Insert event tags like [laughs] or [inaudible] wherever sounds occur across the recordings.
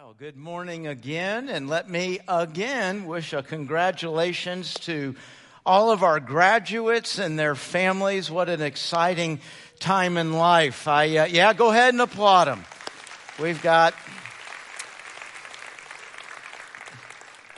Well, good morning again, and let me again wish a congratulations to all of our graduates and their families. What an exciting time in life. I, uh, yeah, go ahead and applaud them. We've got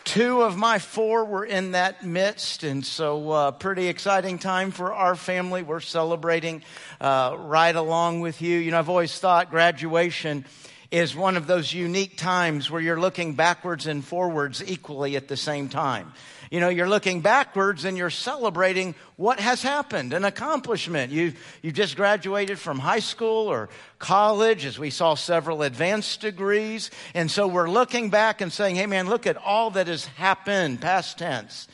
two of my four were in that midst, and so uh, pretty exciting time for our family. We're celebrating uh, right along with you. You know, I've always thought graduation is one of those unique times where you're looking backwards and forwards equally at the same time. You know, you're looking backwards and you're celebrating what has happened, an accomplishment. You, you've just graduated from high school or college, as we saw several advanced degrees. And so we're looking back and saying, hey man, look at all that has happened, past tense.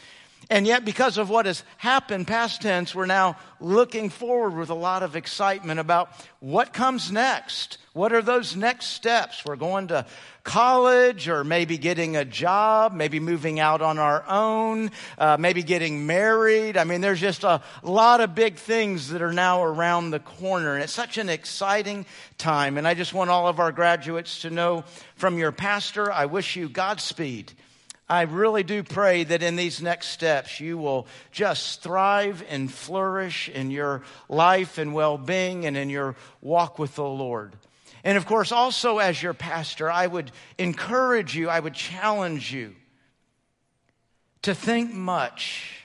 And yet, because of what has happened, past tense, we're now looking forward with a lot of excitement about what comes next. What are those next steps? We're going to college or maybe getting a job, maybe moving out on our own, uh, maybe getting married. I mean, there's just a lot of big things that are now around the corner. And it's such an exciting time. And I just want all of our graduates to know from your pastor, I wish you Godspeed. I really do pray that in these next steps you will just thrive and flourish in your life and well being and in your walk with the Lord. And of course, also as your pastor, I would encourage you, I would challenge you to think much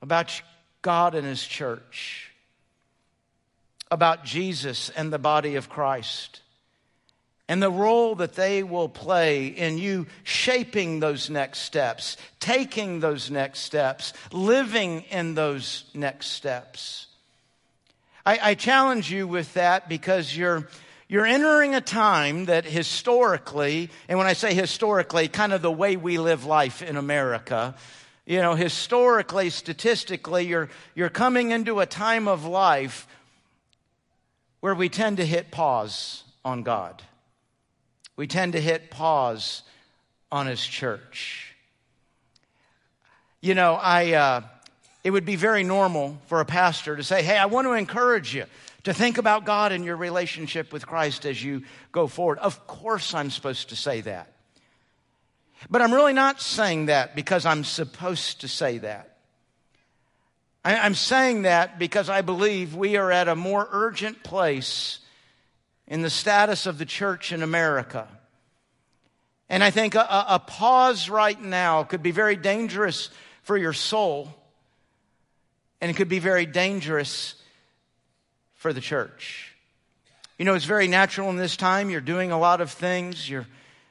about God and His church, about Jesus and the body of Christ and the role that they will play in you shaping those next steps, taking those next steps, living in those next steps. I, I, challenge you with that because you're, you're entering a time that historically, and when I say historically, kind of the way we live life in America, you know, historically, statistically, you're, you're coming into a time of life where we tend to hit pause on God we tend to hit pause on his church. You know, I, uh, it would be very normal for a pastor to say, Hey, I want to encourage you to think about God and your relationship with Christ as you go forward. Of course, I'm supposed to say that. But I'm really not saying that because I'm supposed to say that. I'm saying that because I believe we are at a more urgent place in the status of the church in America. And I think a, a, pause right now could be very dangerous for your soul, and it could be very dangerous for the church. You know, it's very natural in this time. You're doing a lot of things. You're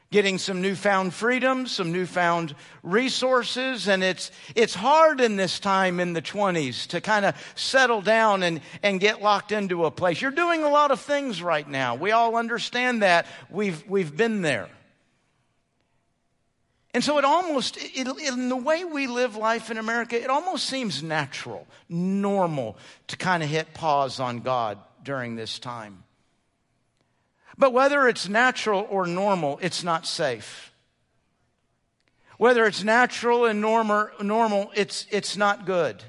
getting some newfound freedom, some newfound resources, and it's, it's hard in this time in the 20s to kind of settle down and, and get locked into a place. You're doing a lot of things right now. We all understand that. We've, we've been there. And so it almost, it, in the way we live life in America, it almost seems natural, normal to kind of hit pause on God during this time. But whether it's natural or normal, it's not safe. Whether it's natural and normal, normal it's, it's not good.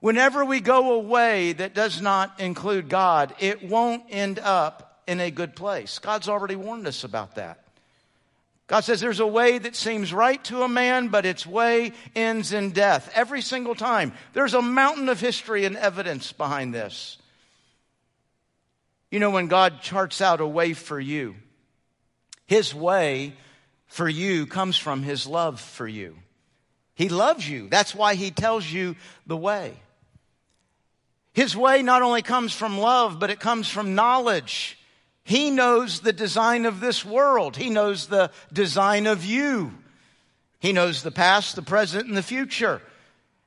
Whenever we go away that does not include God, it won't end up in a good place. God's already warned us about that. God says there's a way that seems right to a man, but its way ends in death. Every single time. There's a mountain of history and evidence behind this. You know, when God charts out a way for you, His way for you comes from His love for you. He loves you. That's why He tells you the way. His way not only comes from love, but it comes from knowledge. He knows the design of this world. He knows the design of you. He knows the past, the present, and the future.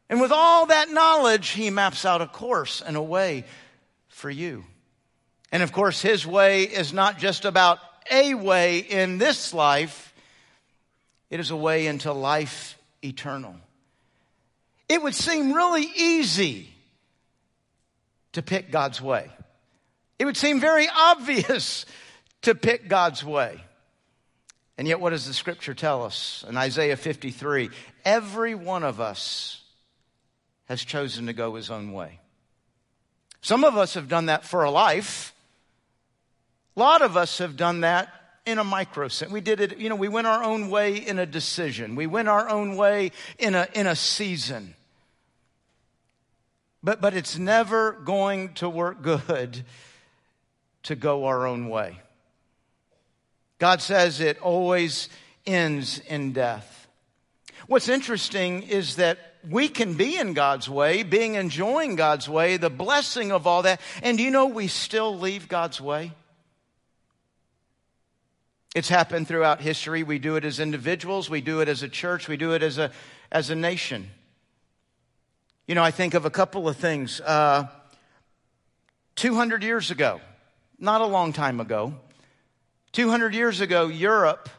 And with all that knowledge, He maps out a course and a way for you. And of course, his way is not just about a way in this life, it is a way into life eternal. It would seem really easy to pick God's way. It would seem very obvious to pick God's way. And yet, what does the scripture tell us in Isaiah 53? Every one of us has chosen to go his own way. Some of us have done that for a life. A lot of us have done that in a micro sense. We did it, you know, we went our own way in a decision. We went our own way in a, in a season. But, but it's never going to work good to go our own way. God says it always ends in death. What's interesting is that we can be in God's way, being enjoying God's way, the blessing of all that, and you know we still leave God's way? It's happened throughout history. We do it as individuals, we do it as a church, we do it as a, as a nation. You know, I think of a couple of things. Uh, 200 years ago, not a long time ago, 200 years ago, Europe,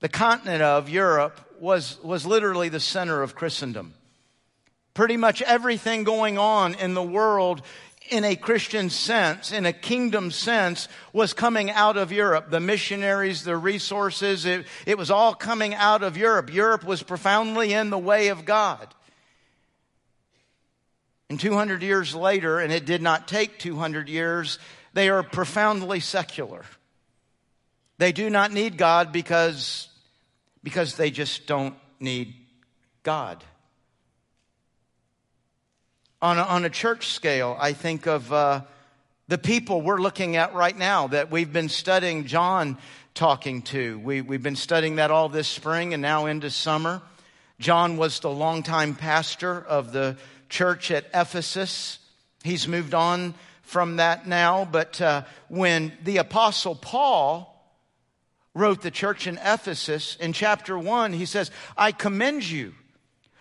the continent of Europe, was, was literally the center of Christendom. Pretty much everything going on in the world in a Christian sense, in a kingdom sense, was coming out of Europe. The missionaries, the resources, it, it was all coming out of Europe. Europe was profoundly in the way of God. And 200 years later, and it did not take 200 years, they are profoundly secular. They do not need God because, because they just don't need God. On a, on a church scale, I think of uh, the people we're looking at right now that we've been studying John talking to. We, we've been studying that all this spring and now into summer. John was the longtime pastor of the church at Ephesus. He's moved on from that now, but uh, when the apostle Paul wrote the church in Ephesus in chapter 1, he says, I commend you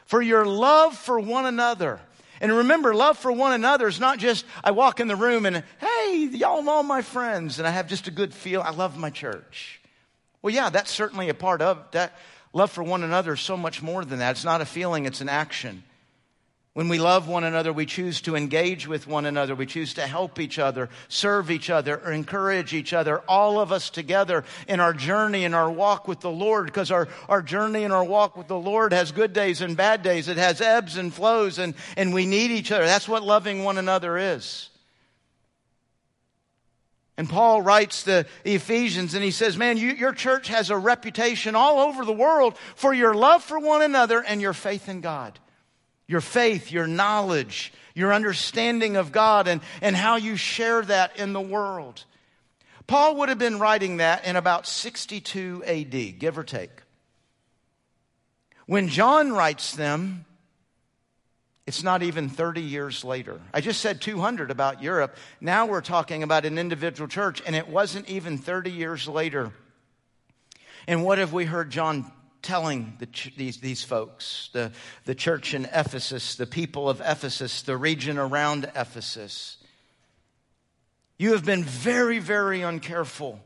for your love for one another and remember, love for one another is not just I walk in the room and, hey, y'all are all my friends, and I have just a good feel. I love my church. Well, yeah, that's certainly a part of that. Love for one another is so much more than that. It's not a feeling, it's an action. When we love one another, we choose to engage with one another. We choose to help each other, serve each other, or encourage each other, all of us together in our journey and our walk with the Lord, because our, our journey and our walk with the Lord has good days and bad days. It has ebbs and flows, and, and we need each other. That's what loving one another is. And Paul writes to the Ephesians and he says, Man, you, your church has a reputation all over the world for your love for one another and your faith in God your faith, your knowledge, your understanding of God, and, and how you share that in the world. Paul would have been writing that in about 62 AD, give or take. When John writes them, it's not even 30 years later. I just said 200 about Europe. Now we're talking about an individual church, and it wasn't even 30 years later. And what have we heard John telling the ch- these, these folks, the, the church in Ephesus, the people of Ephesus, the region around Ephesus. You have been very, very uncareful.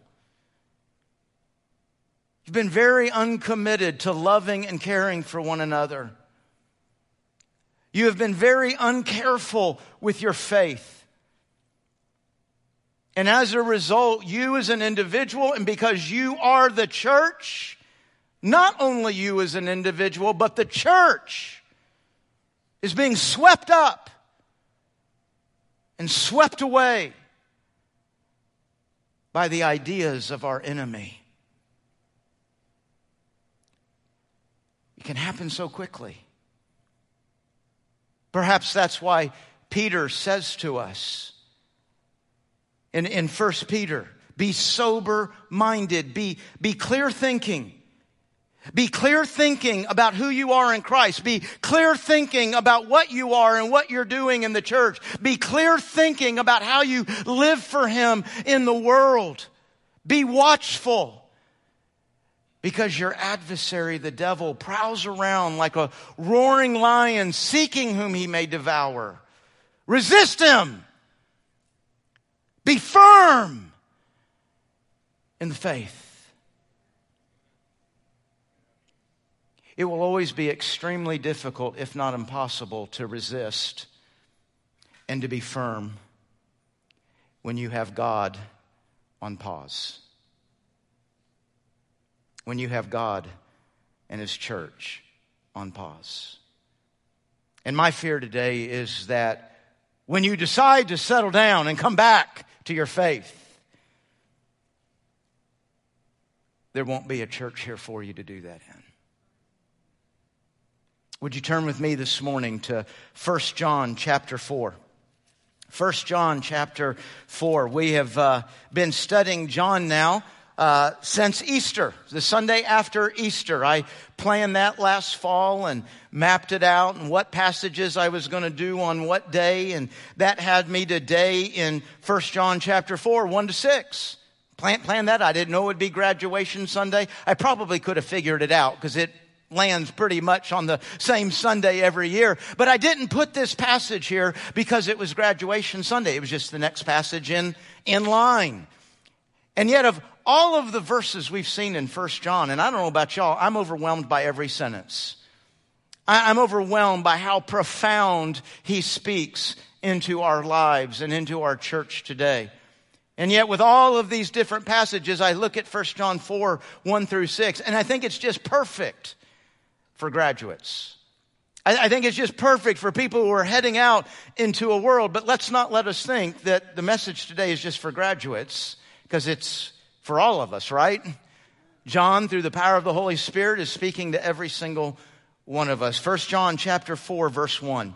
You've been very uncommitted to loving and caring for one another. You have been very uncareful with your faith. And as a result, you as an individual, and because you are the church, not only you as an individual, but the church is being swept up and swept away by the ideas of our enemy. It can happen so quickly. Perhaps that's why Peter says to us in, in 1 Peter, be sober minded, be, be clear thinking be clear thinking about who you are in Christ. Be clear thinking about what you are and what you're doing in the church. Be clear thinking about how you live for Him in the world. Be watchful. Because your adversary, the devil, prowls around like a roaring lion seeking whom he may devour. Resist him. Be firm in the faith. It will always be extremely difficult, if not impossible, to resist and to be firm when you have God on pause. When you have God and His church on pause. And my fear today is that when you decide to settle down and come back to your faith, there won't be a church here for you to do that in. Would you turn with me this morning to 1 John chapter 4? 1 John chapter 4. We have uh, been studying John now uh, since Easter, the Sunday after Easter. I planned that last fall and mapped it out and what passages I was going to do on what day. And that had me today in 1 John chapter 4, 1 to 6. Plan, plan that. I didn't know it would be graduation Sunday. I probably could have figured it out because it lands pretty much on the same Sunday every year. But I didn't put this passage here because it was graduation Sunday. It was just the next passage in, in line. And yet of all of the verses we've seen in First John, and I don't know about y'all, I'm overwhelmed by every sentence. I'm overwhelmed by how profound he speaks into our lives and into our church today. And yet, with all of these different passages, I look at 1 John 4 1 through 6, and I think it's just perfect for graduates. I, think it's just perfect for people who are heading out into a world, but let's not let us think that the message today is just for graduates, because it's for all of us, right? John, through the power of the Holy Spirit, is speaking to every single one of us. 1 John chapter 4, verse 1.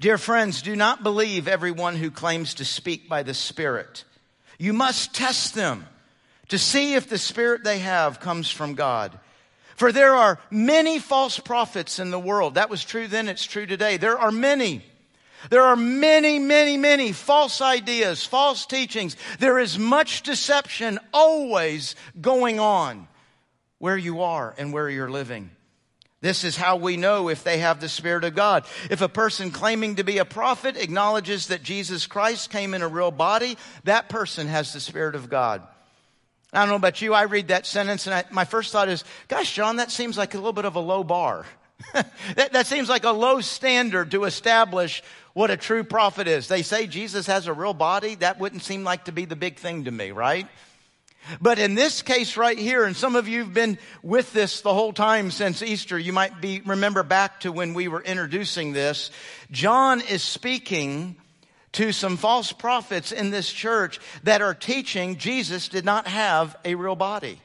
Dear friends, do not believe everyone who claims to speak by the Spirit. You must test them to see if the Spirit they have comes from God. For there are many false prophets in the world. That was true then, it's true today. There are many. There are many, many, many false ideas, false teachings. There is much deception always going on where you are and where you're living. This is how we know if they have the Spirit of God. If a person claiming to be a prophet acknowledges that Jesus Christ came in a real body, that person has the Spirit of God. I don't know about you, I read that sentence and I, my first thought is, gosh, John, that seems like a little bit of a low bar. [laughs] that, that seems like a low standard to establish what a true prophet is. They say Jesus has a real body. That wouldn't seem like to be the big thing to me, right? But in this case right here, and some of you have been with this the whole time since Easter, you might be, remember back to when we were introducing this. John is speaking to some false prophets in this church that are teaching Jesus did not have a real body.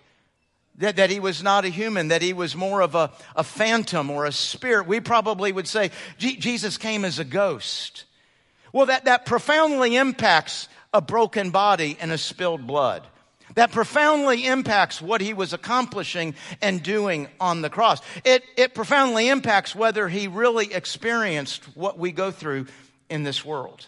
That, that he was not a human, that he was more of a, a phantom or a spirit. We probably would say Jesus came as a ghost. Well, that, that profoundly impacts a broken body and a spilled blood. That profoundly impacts what he was accomplishing and doing on the cross. It, it profoundly impacts whether he really experienced what we go through in this world.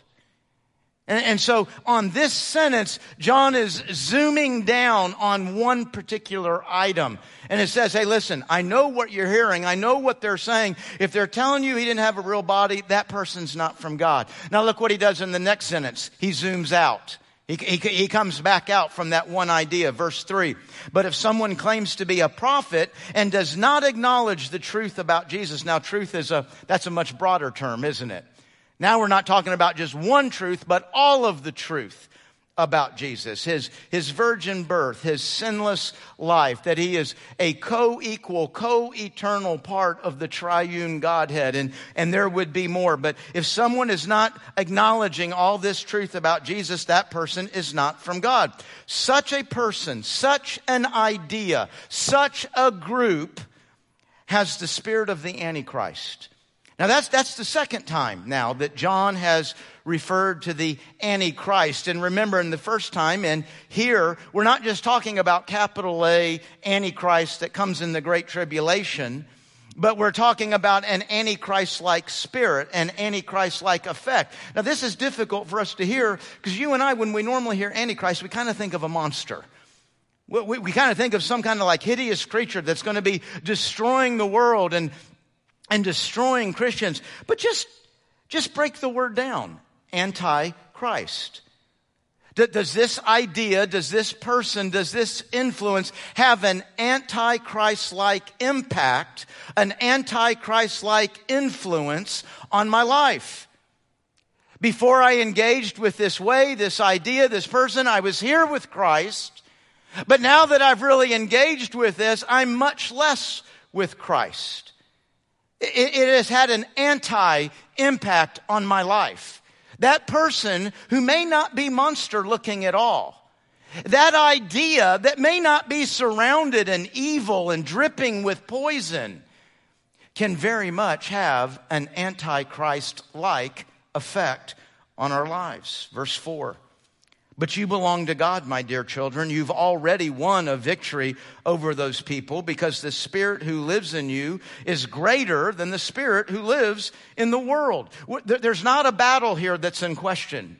And, and, so on this sentence, John is zooming down on one particular item. And it says, hey, listen, I know what you're hearing. I know what they're saying. If they're telling you he didn't have a real body, that person's not from God. Now look what he does in the next sentence. He zooms out. He, he, he comes back out from that one idea. Verse three. But if someone claims to be a prophet and does not acknowledge the truth about Jesus, now truth is a, that's a much broader term, isn't it? Now we're not talking about just one truth, but all of the truth about Jesus, his, his virgin birth, his sinless life, that he is a co-equal, co-eternal part of the triune Godhead, and, and there would be more. But if someone is not acknowledging all this truth about Jesus, that person is not from God. Such a person, such an idea, such a group has the spirit of the Antichrist. Now that's, that's the second time now that John has referred to the Antichrist. And remember in the first time and here, we're not just talking about capital A Antichrist that comes in the Great Tribulation, but we're talking about an Antichrist-like spirit, an Antichrist-like effect. Now this is difficult for us to hear because you and I, when we normally hear Antichrist, we kind of think of a monster. We, we, we kind of think of some kind of like hideous creature that's going to be destroying the world and and destroying Christians. But just, just break the word down. Antichrist. Does this idea, does this person, does this influence have an antichrist-like impact, an antichrist-like influence on my life? Before I engaged with this way, this idea, this person, I was here with Christ. But now that I've really engaged with this, I'm much less with Christ. It, it has had an anti impact on my life. That person who may not be monster looking at all That idea that may not be surrounded in evil and dripping with poison can very much have an antichrist like effect on our lives. Verse 4. But you belong to God, my dear children. You've already won a victory over those people because the Spirit who lives in you is greater than the Spirit who lives in the world. There's not a battle here that's in question.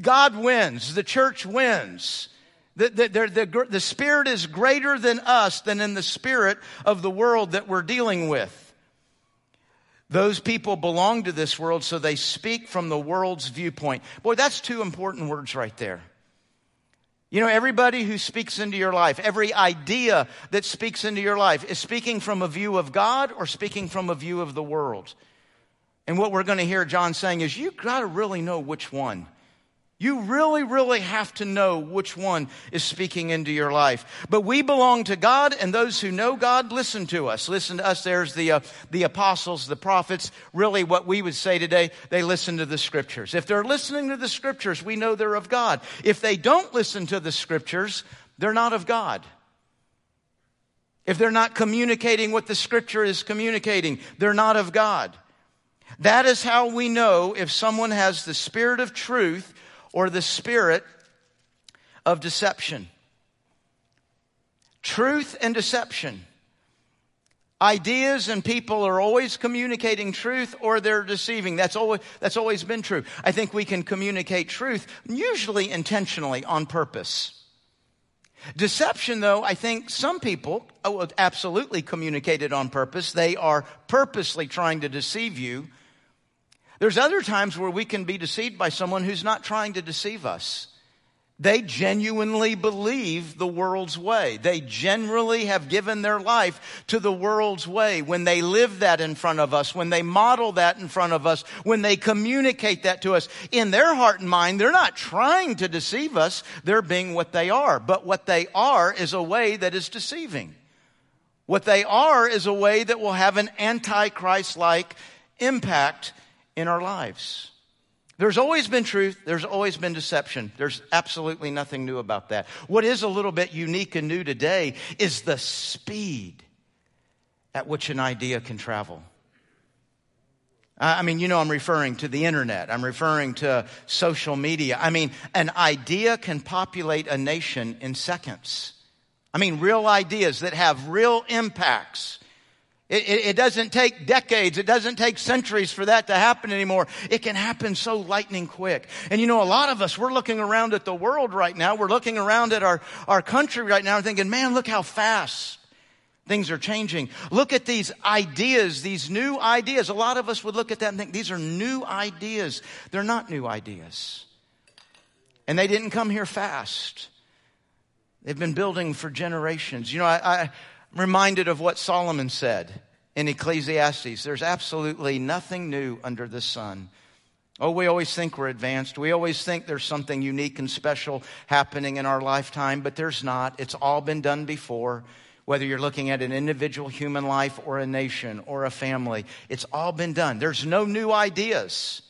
God wins. The church wins. The, the, the, the, Spirit is greater than us than in the spirit of the world that we're dealing with. Those people belong to this world, so they speak from the world's viewpoint. Boy, that's two important words right there. You know, everybody who speaks into your life, every idea that speaks into your life is speaking from a view of God or speaking from a view of the world. And what we're going to hear John saying is, you've got to really know which one. You really, really have to know which one is speaking into your life. But we belong to God, and those who know God listen to us. Listen to us. There's the, uh, the apostles, the prophets. Really, what we would say today, they listen to the scriptures. If they're listening to the scriptures, we know they're of God. If they don't listen to the scriptures, they're not of God. If they're not communicating what the scripture is communicating, they're not of God. That is how we know if someone has the spirit of truth or the spirit of deception. Truth and deception. Ideas and people are always communicating truth or they're deceiving. That's always, that's always been true. I think we can communicate truth, usually intentionally, on purpose. Deception, though, I think some people oh, absolutely communicate it on purpose. They are purposely trying to deceive you there's other times where we can be deceived by someone who's not trying to deceive us. They genuinely believe the world's way. They generally have given their life to the world's way. When they live that in front of us, when they model that in front of us, when they communicate that to us, in their heart and mind, they're not trying to deceive us. They're being what they are. But what they are is a way that is deceiving. What they are is a way that will have an antichrist-like impact in our lives. There's always been truth. There's always been deception. There's absolutely nothing new about that. What is a little bit unique and new today is the speed at which an idea can travel. I mean, you know, I'm referring to the internet. I'm referring to social media. I mean, an idea can populate a nation in seconds. I mean, real ideas that have real impacts it, it, it, doesn't take decades. It doesn't take centuries for that to happen anymore. It can happen so lightning quick. And you know, a lot of us, we're looking around at the world right now. We're looking around at our, our country right now and thinking, man, look how fast things are changing. Look at these ideas, these new ideas. A lot of us would look at that and think, these are new ideas. They're not new ideas. And they didn't come here fast. They've been building for generations. You know, I, I reminded of what Solomon said in Ecclesiastes. There's absolutely nothing new under the sun. Oh, we always think we're advanced. We always think there's something unique and special happening in our lifetime, but there's not. It's all been done before. Whether you're looking at an individual human life or a nation or a family, it's all been done. There's no new ideas,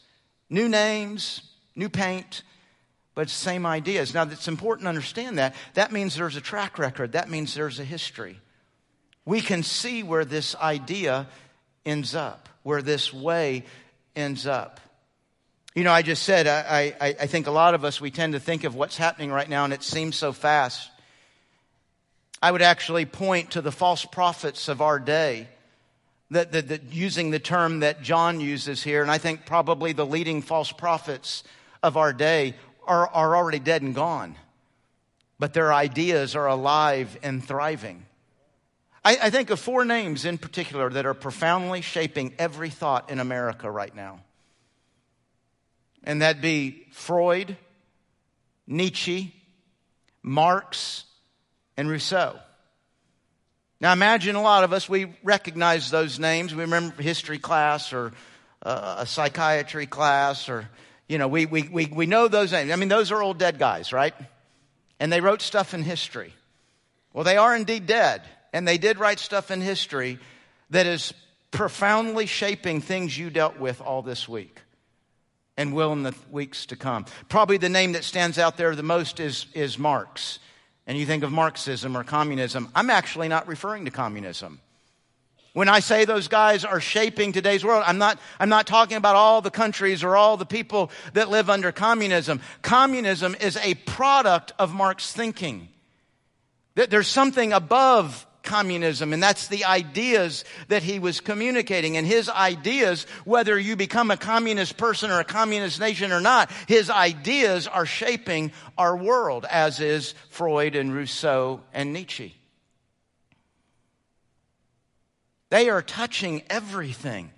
new names, new paint, but same ideas. Now, it's important to understand that. That means there's a track record. That means there's a history we can see where this idea ends up, where this way ends up. You know, I just said, I, I, I, think a lot of us, we tend to think of what's happening right now and it seems so fast. I would actually point to the false prophets of our day, that, that, that using the term that John uses here, and I think probably the leading false prophets of our day are, are already dead and gone. But their ideas are alive and thriving. I, I think of four names in particular that are profoundly shaping every thought in America right now. And that'd be Freud, Nietzsche, Marx, and Rousseau. Now imagine a lot of us, we recognize those names. We remember history class or uh, a psychiatry class or, you know, we, we, we, we know those names. I mean, those are old dead guys, right? And they wrote stuff in history. Well, they are indeed dead. And they did write stuff in history that is profoundly shaping things you dealt with all this week. and will in the weeks to come. Probably the name that stands out there the most is, is Marx. And you think of Marxism or communism. I'm actually not referring to communism. When I say those guys are shaping today's world, I'm not, I'm not talking about all the countries or all the people that live under communism. Communism is a product of Marx thinking. There's something above communism, and that's the ideas that he was communicating. And his ideas, whether you become a communist person or a communist nation or not, his ideas are shaping our world, as is Freud and Rousseau and Nietzsche. They are touching everything.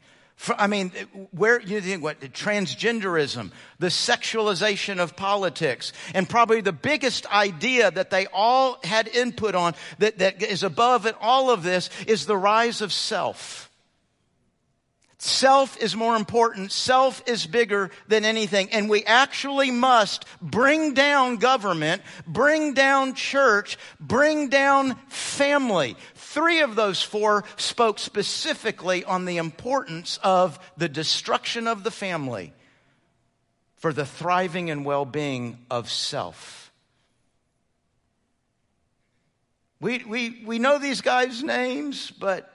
I mean, where you think what transgenderism, the sexualization of politics, and probably the biggest idea that they all had input on that, that is above it, all of this is the rise of self. Self is more important. Self is bigger than anything. And we actually must bring down government, bring down church, bring down family. Three of those four spoke specifically on the importance of the destruction of the family for the thriving and well being of self. We, we, we know these guys' names, but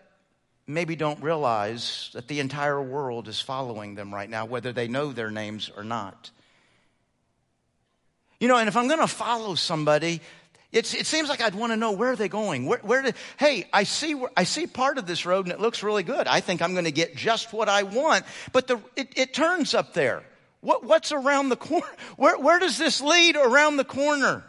maybe don't realize that the entire world is following them right now, whether they know their names or not. You know, and if I'm going to follow somebody, it seems like I'd want to know where are they going. Where, where did, hey, I see, I see part of this road and it looks really good. I think I'm going to get just what I want, but the, it, it turns up there. What, what's around the corner? [laughs] Where, where does this lead around the corner?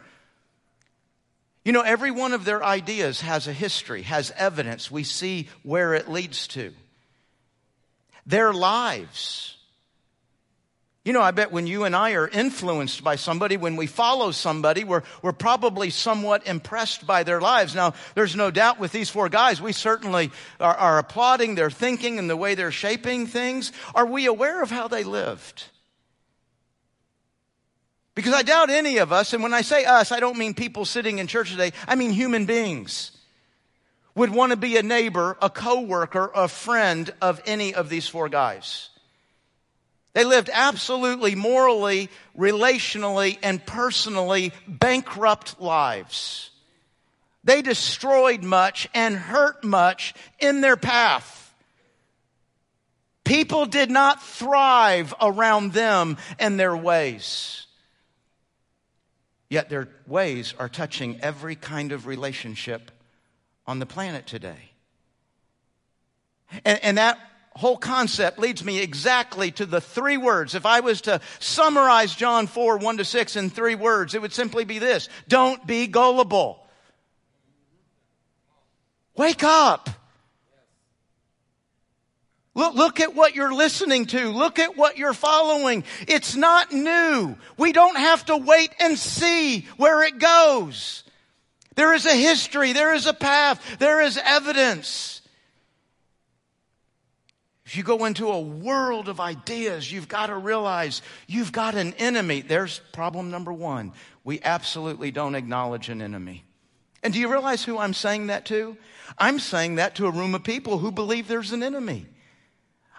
You know, every one of their ideas has a history, has evidence. We see where it leads to. Their lives you know, I bet when you and I are influenced by somebody, when we follow somebody, we're, we're probably somewhat impressed by their lives. Now, there's no doubt with these four guys, we certainly are, are applauding their thinking and the way they're shaping things. Are we aware of how they lived? Because I doubt any of us, and when I say us, I don't mean people sitting in church today, I mean human beings, would want to be a neighbor, a coworker, a friend of any of these four guys. They lived absolutely morally, relationally, and personally bankrupt lives. They destroyed much and hurt much in their path. People did not thrive around them and their ways. Yet their ways are touching every kind of relationship on the planet today. And, and that whole concept leads me exactly to the three words. If I was to summarize John 4, 1 to 6 in three words, it would simply be this. Don't be gullible. Wake up. Look, look at what you're listening to. Look at what you're following. It's not new. We don't have to wait and see where it goes. There is a history. There is a path. There is evidence. If you go into a world of ideas, you've got to realize you've got an enemy. There's problem number one. We absolutely don't acknowledge an enemy. And do you realize who I'm saying that to? I'm saying that to a room of people who believe there's an enemy.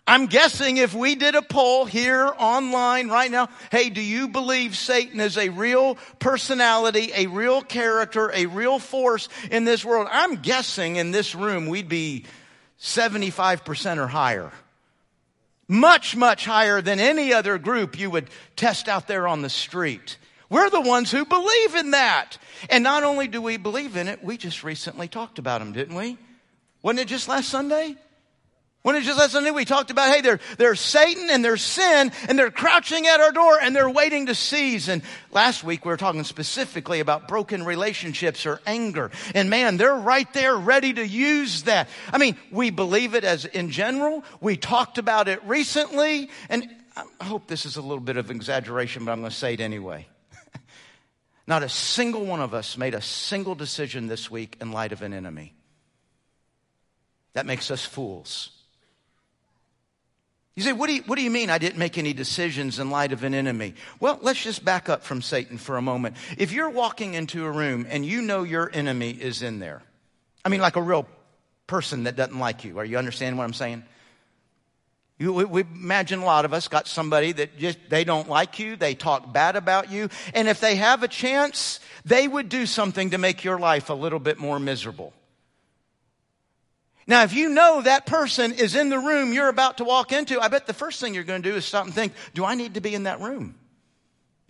I'm guessing if we did a poll here online right now, hey, do you believe Satan is a real personality, a real character, a real force in this world? I'm guessing in this room we'd be 75% or higher. Much, much higher than any other group you would test out there on the street. We're the ones who believe in that. And not only do we believe in it, we just recently talked about them, didn't we? Wasn't it just last Sunday? When it just last Sunday we talked about, hey, they're, they're Satan and they're sin and they're crouching at our door and they're waiting to seize. And last week we were talking specifically about broken relationships or anger. And man, they're right there ready to use that. I mean, we believe it as in general. We talked about it recently. And I hope this is a little bit of exaggeration, but I'm going to say it anyway. [laughs] Not a single one of us made a single decision this week in light of an enemy. That makes us fools. You say, what do you, what do you mean I didn't make any decisions in light of an enemy? Well, let's just back up from Satan for a moment. If you're walking into a room and you know your enemy is in there, I mean, like a real person that doesn't like you, are you understanding what I'm saying? You, we, we imagine a lot of us got somebody that just, they don't like you, they talk bad about you, and if they have a chance, they would do something to make your life a little bit more miserable. Now, if you know that person is in the room you're about to walk into, I bet the first thing you're going to do is stop and think, do I need to be in that room?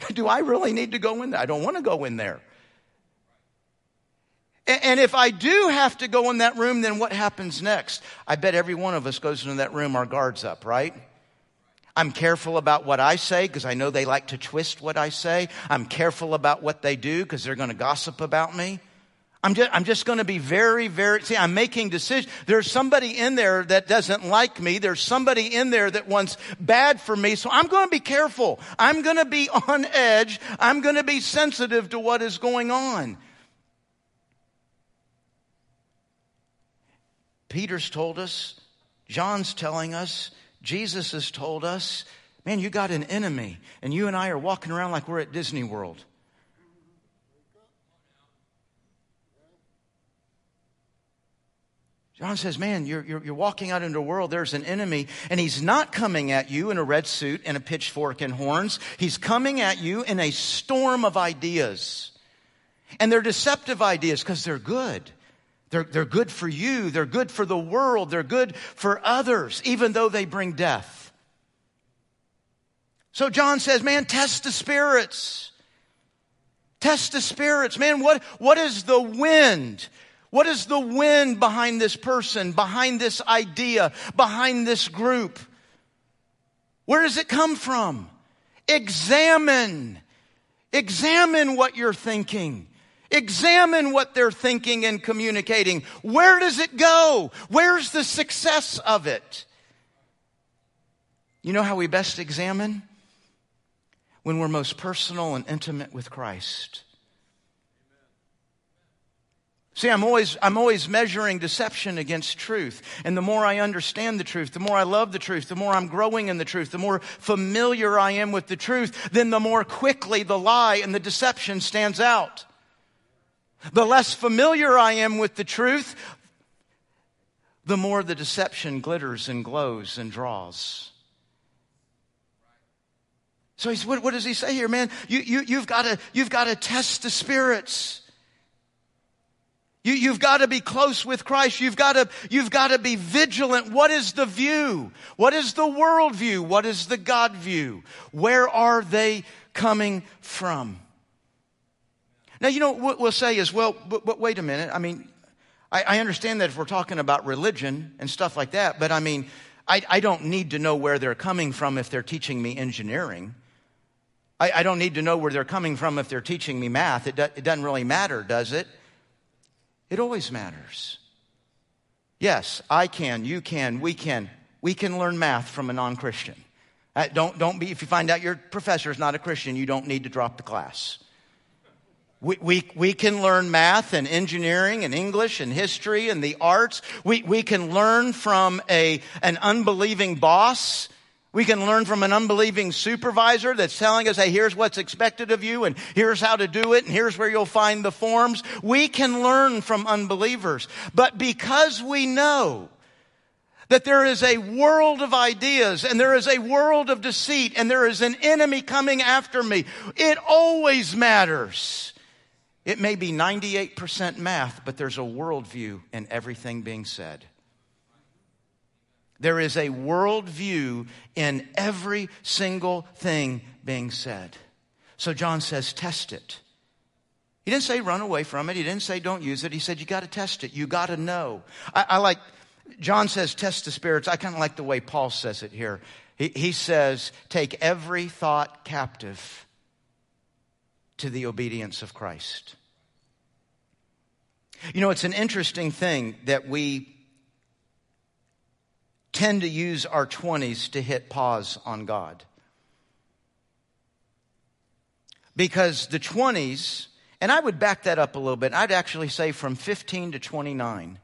[laughs] Do I really need to go in there? I don't want to go in there. And if I do have to go in that room, then what happens next? I bet every one of us goes into that room, our guard's up, right? I'm careful about what I say because I know they like to twist what I say. I'm careful about what they do because they're going to gossip about me. I'm just, I'm just going to be very, very, see, I'm making decisions. There's somebody in there that doesn't like me. There's somebody in there that wants bad for me. So I'm going to be careful. I'm going to be [laughs] on edge. I'm going to be sensitive to what is going on. Peter's told us, John's telling us, Jesus has told us, man, you got an enemy, and you and I are walking around like we're at Disney World. John says, Man, you're, you're, you're, walking out into the world, there's an enemy, and he's not coming at you in a red suit and a pitchfork and horns. He's coming at you in a storm of ideas. And they're deceptive ideas because they're good. They're, they're good for you. They're good for the world. They're good for others, even though they bring death. So John says, man, test the spirits. Test the spirits. Man, what, what is the wind? What is the wind behind this person, behind this idea, behind this group? Where does it come from? Examine. Examine what you're thinking. Examine what they're thinking and communicating. Where does it go? Where's the success of it? You know how we best examine? When we're most personal and intimate with Christ. See, I'm always, I'm always measuring deception against truth. And the more I understand the truth, the more I love the truth, the more I'm growing in the truth, the more familiar I am with the truth, then the more quickly the lie and the deception stands out. The less familiar I am with the truth, the more the deception glitters and glows and draws. So he's, what, what does he say here, man? You, you, you've got to, you've got to test the spirits. You, you've got to be close with Christ. You've got to, you've got to be vigilant. What is the view? What is the world view? What is the God view? Where are they coming from? Now, you know, what we'll say is, well, but, but wait a minute. I mean, I, I, understand that if we're talking about religion and stuff like that, but I mean, I, I don't need to know where they're coming from if they're teaching me engineering. I, I don't need to know where they're coming from if they're teaching me math. It, do, it doesn't really matter, does it? It always matters. Yes, I can, you can, we can. We can learn math from a non Christian. Uh, don't, don't be, if you find out your professor is not a Christian, you don't need to drop the class. We, we, we can learn math and engineering and English and history and the arts. We, we can learn from a, an unbelieving boss. We can learn from an unbelieving supervisor that's telling us, hey, here's what's expected of you and here's how to do it and here's where you'll find the forms. We can learn from unbelievers. But because we know that there is a world of ideas and there is a world of deceit and there is an enemy coming after me, it always matters it may be 98% math, but there's a worldview in everything being said. There is a worldview in every single thing being said. So John says, test it. He didn't say run away from it. He didn't say don't use it. He said you got to test it. You got to know. I, I, like, John says test the spirits. I kind of like the way Paul says it here. He, he says take every thought captive to the obedience of Christ. You know, it's an interesting thing that we tend to use our 20s to hit pause on God. Because the 20s, and I would back that up a little bit, I'd actually say from 15 to 29,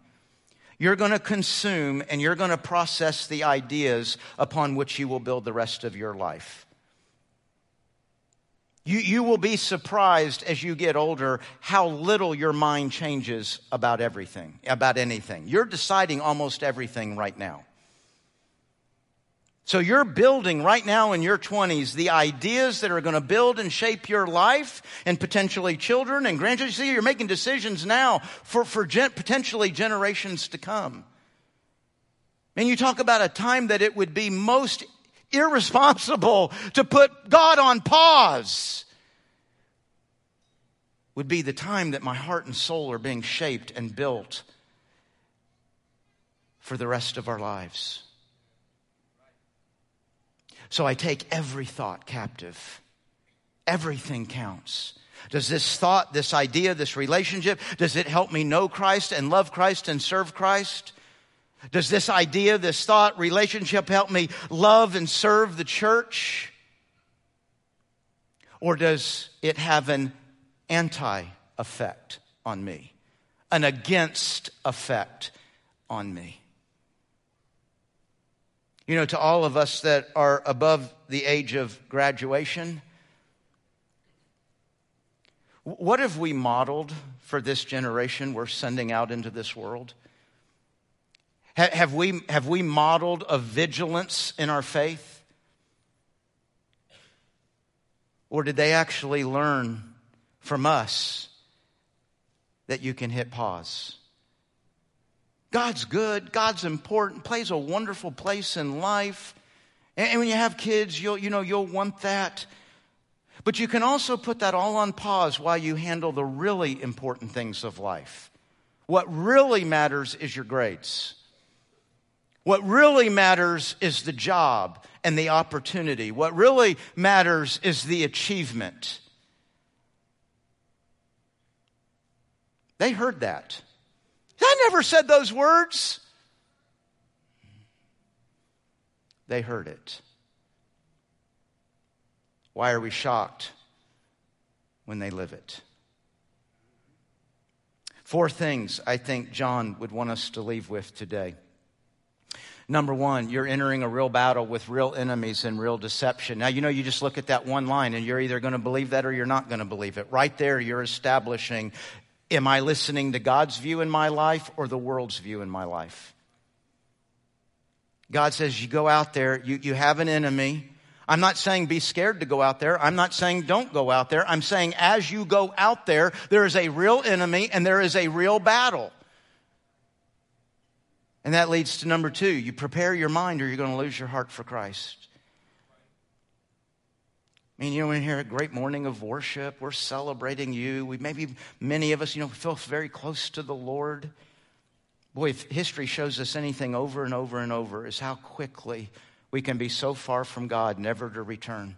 you're going to consume and you're going to process the ideas upon which you will build the rest of your life. You, you will be surprised as you get older how little your mind changes about everything, about anything. You're deciding almost everything right now. So you're building right now in your 20s the ideas that are going to build and shape your life and potentially children and grandchildren. See, you're making decisions now for, for gen- potentially generations to come. And you talk about a time that it would be most irresponsible to put God on pause. Would be the time that my heart and soul are being shaped and built for the rest of our lives. So I take every thought captive. Everything counts. Does this thought, this idea, this relationship, does it help me know Christ and love Christ and serve Christ? Does this idea, this thought, relationship help me love and serve the church? Or does it have an anti effect on me, an against effect on me? You know, to all of us that are above the age of graduation, what have we modeled for this generation we're sending out into this world? Have we, have we modeled a vigilance in our faith? Or did they actually learn from us that you can hit pause? God's good, God's important, plays a wonderful place in life. And when you have kids, you'll, you know, you'll want that. But you can also put that all on pause while you handle the really important things of life. What really matters is your grades. What really matters is the job and the opportunity. What really matters is the achievement. They heard that. Never said those words. They heard it. Why are we shocked when they live it? Four things I think John would want us to leave with today. Number one, you're entering a real battle with real enemies and real deception. Now, you know, you just look at that one line and you're either going to believe that or you're not going to believe it. Right there, you're establishing Am I listening to God's view in my life or the world's view in my life? God says, You go out there, you, you have an enemy. I'm not saying be scared to go out there. I'm not saying don't go out there. I'm saying as you go out there, there is a real enemy and there is a real battle. And that leads to number two you prepare your mind or you're going to lose your heart for Christ. I mean, you know, we're here a great morning of worship. We're celebrating you. We maybe many of us, you know, feel very close to the Lord. Boy, if history shows us anything over and over and over, is how quickly we can be so far from God, never to return.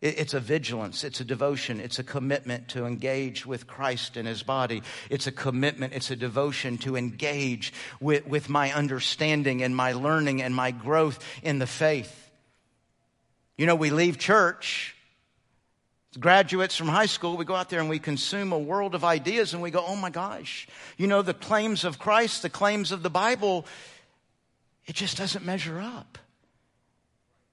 It's a vigilance, it's a devotion, it's a commitment to engage with Christ and his body. It's a commitment, it's a devotion to engage with, with my understanding and my learning and my growth in the faith. You know, we leave church, graduates from high school, we go out there and we consume a world of ideas and we go, oh my gosh, you know, the claims of Christ, the claims of the Bible, it just doesn't measure up.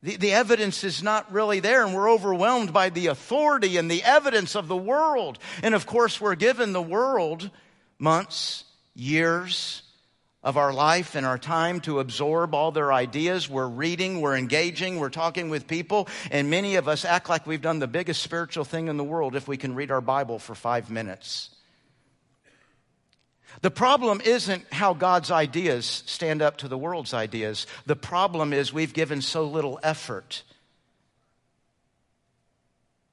The, the evidence is not really there, and we're overwhelmed by the authority and the evidence of the world. And of course, we're given the world months, years, of our life and our time to absorb all their ideas. We're reading, we're engaging, we're talking with people, and many of us act like we've done the biggest spiritual thing in the world if we can read our Bible for five minutes. The problem isn't how God's ideas stand up to the world's ideas. The problem is we've given so little effort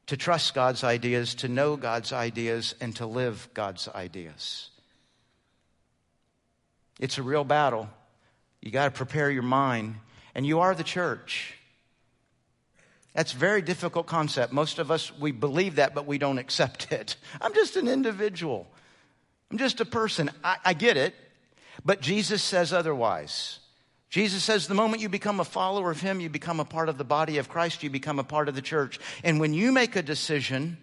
to trust God's ideas, to know God's ideas, and to live God's ideas. It's a real battle. You got to prepare your mind. And you are the church. That's a very difficult concept. Most of us, we believe that, but we don't accept [laughs] it. I'm just an individual. I'm just a person. I, I get it. But Jesus says otherwise. Jesus says the moment you become a follower of Him, you become a part of the body of Christ, you become a part of the church. And when you make a decision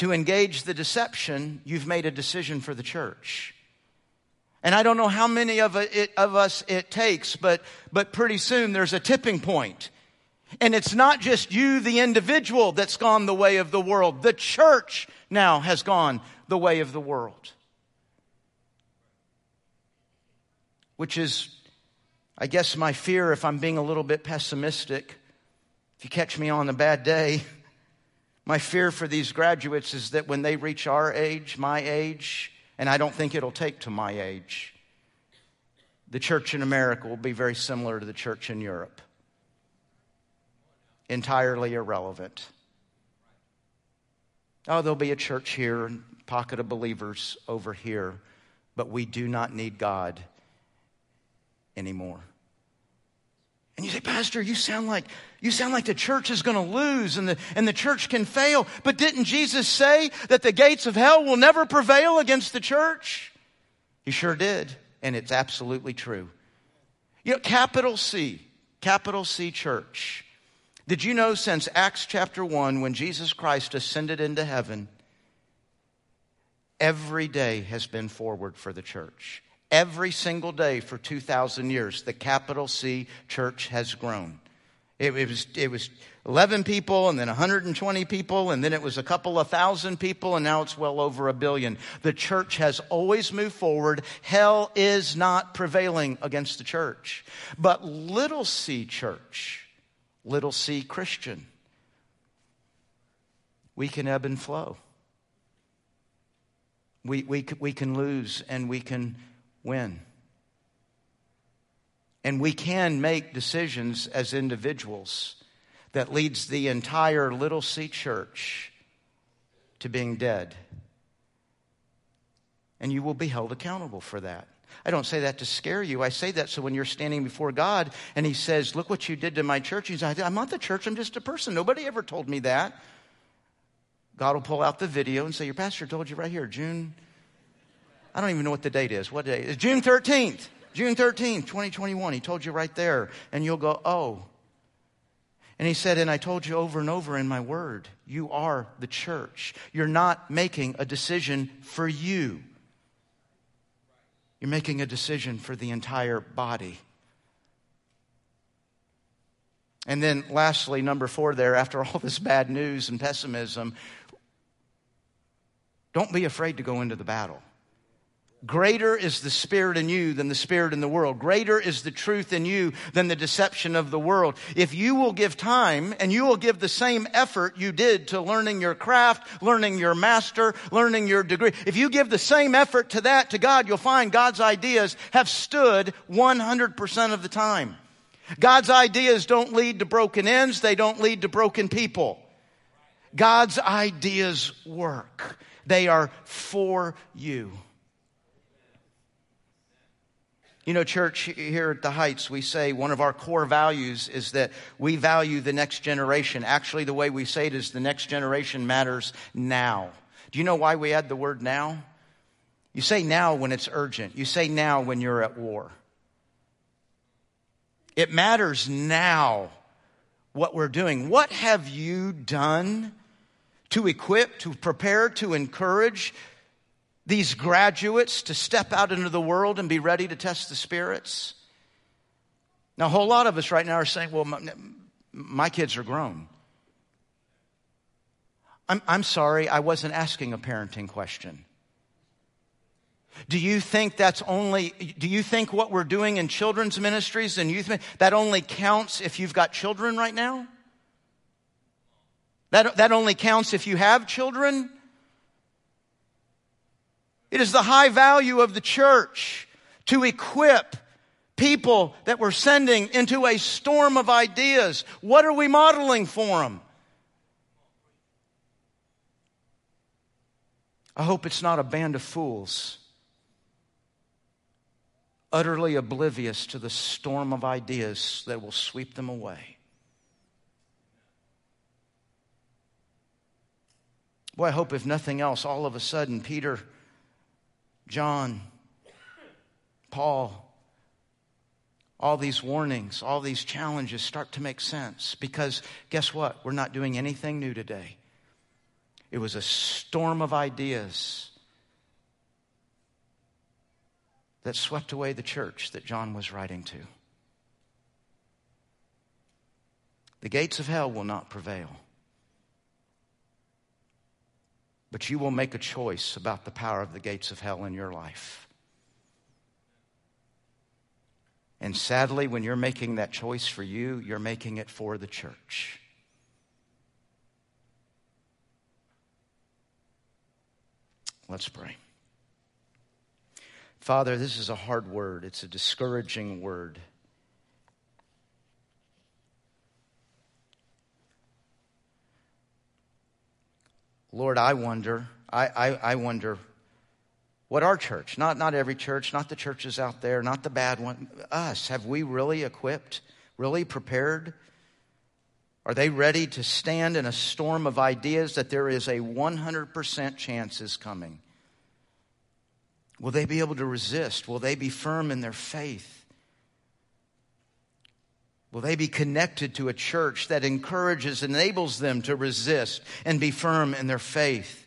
to engage the deception, you've made a decision for the church. And I don't know how many of, it, of us it takes, but, but pretty soon there's a tipping point. And it's not just you, the individual, that's gone the way of the world. The church now has gone the way of the world. which is, I guess, my fear if I'm being a little bit pessimistic. If you catch me on a bad day, [laughs] my fear for these graduates is that when they reach our age, my age, and I don't think it'll take to my age, the church in America will be very similar to the church in Europe. Entirely irrelevant. Oh, there'll be a church here, a pocket of believers over here, but we do not need God anymore. And you say, Pastor, you sound like you sound like the church is going to lose and the, and the church can fail. But didn't Jesus say that the gates of hell will never prevail against the church? He sure did. And it's absolutely true. You know, capital C, capital C church. Did you know since Acts chapter 1, when Jesus Christ ascended into heaven, every day has been forward for the church? Every single day for 2,000 years, the capital C church has grown. It, it, was, it was 11 people and then 120 people and then it was a couple of thousand people and now it's well over a billion. The church has always moved forward. Hell is not prevailing against the church. But little c church, little c Christian, we can ebb and flow. We, we, we can lose and we can win. And we can make decisions as individuals that leads the entire Little C church to being dead. And you will be held accountable for that. I don't say that to scare you. I say that so when you're standing before God and He says, Look what you did to my church. You say, I'm not the church, I'm just a person. Nobody ever told me that. God will pull out the video and say, Your pastor told you right here, June I don't even know what the date is. What day? It's June 13th. June 13th, 2021. He told you right there. And you'll go, oh. And he said, and I told you over and over in my word, you are the church. You're not making a decision for you. You're making a decision for the entire body. And then, lastly, number four, there, after all this bad news and pessimism, don't be afraid to go into the battle. Greater is the spirit in you than the spirit in the world. Greater is the truth in you than the deception of the world. If you will give time and you will give the same effort you did to learning your craft, learning your master, learning your degree, if you give the same effort to that to God, you'll find God's ideas have stood 100% of the time. God's ideas don't lead to broken ends. They don't lead to broken people. God's ideas work. They are for you. You know, church, here at the Heights, we say one of our core values is that we value the next generation. Actually, the way we say it is the next generation matters now. Do you know why we add the word now? You say now when it's urgent, you say now when you're at war. It matters now what we're doing. What have you done to equip, to prepare, to encourage, these graduates to step out into the world and be ready to test the spirits? Now, a whole lot of us right now are saying, well, my, my kids are grown. I'm, I'm sorry, I wasn't asking a parenting question. Do you think that's only, do you think what we're doing in children's ministries and youth, that only counts if you've got children right now? That, that only counts if you have children? It is the high value of the church to equip people that we're sending into a storm of ideas. What are we modeling for them? I hope it's not a band of fools, utterly oblivious to the storm of ideas that will sweep them away. Boy, I hope if nothing else, all of a sudden, Peter John, Paul, all these warnings, all these challenges start to make sense because guess what? We're not doing anything new today. It was a storm of ideas that swept away the church that John was writing to. The gates of hell will not prevail. But you will make a choice about the power of the gates of hell in your life. And sadly, when you're making that choice for you, you're making it for the church. Let's pray. Father, this is a hard word. It's a discouraging word. Lord, I wonder, I, I, I, wonder what our church, not, not every church, not the churches out there, not the bad one, us, have we really equipped, really prepared? Are they ready to stand in a storm of ideas that there is a 100% chance is coming? Will they be able to resist? Will they be firm in their faith? Will they be connected to a church that encourages, enables them to resist and be firm in their faith?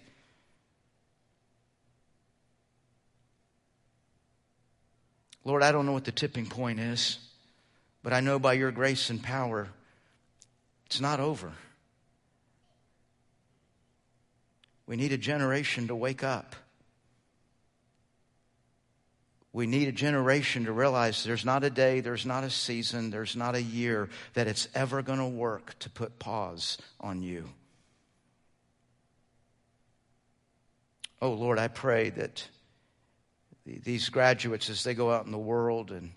Lord, I don't know what the tipping point is, but I know by your grace and power, it's not over. We need a generation to wake up. We need a generation to realize there's not a day, there's not a season, there's not a year that it's ever going to work to put pause on you. Oh Lord, I pray that these graduates, as they go out in the world and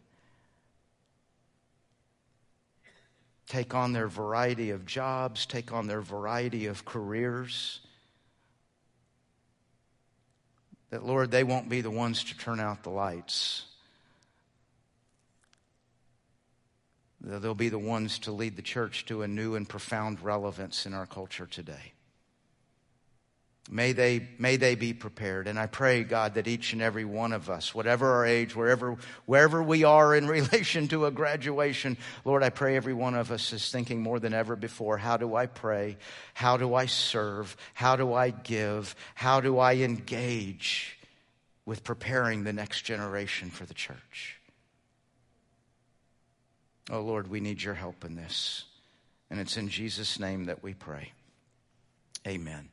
take on their variety of jobs, take on their variety of careers, that, Lord, they won't be the ones to turn out the lights. They'll be the ones to lead the church to a new and profound relevance in our culture today. May they, may they be prepared. And I pray, God, that each and every one of us, whatever our age, wherever, wherever we are in [laughs] relation to a graduation, Lord, I pray every one of us is thinking more than ever before how do I pray? How do I serve? How do I give? How do I engage with preparing the next generation for the church? Oh, Lord, we need your help in this. And it's in Jesus' name that we pray. Amen.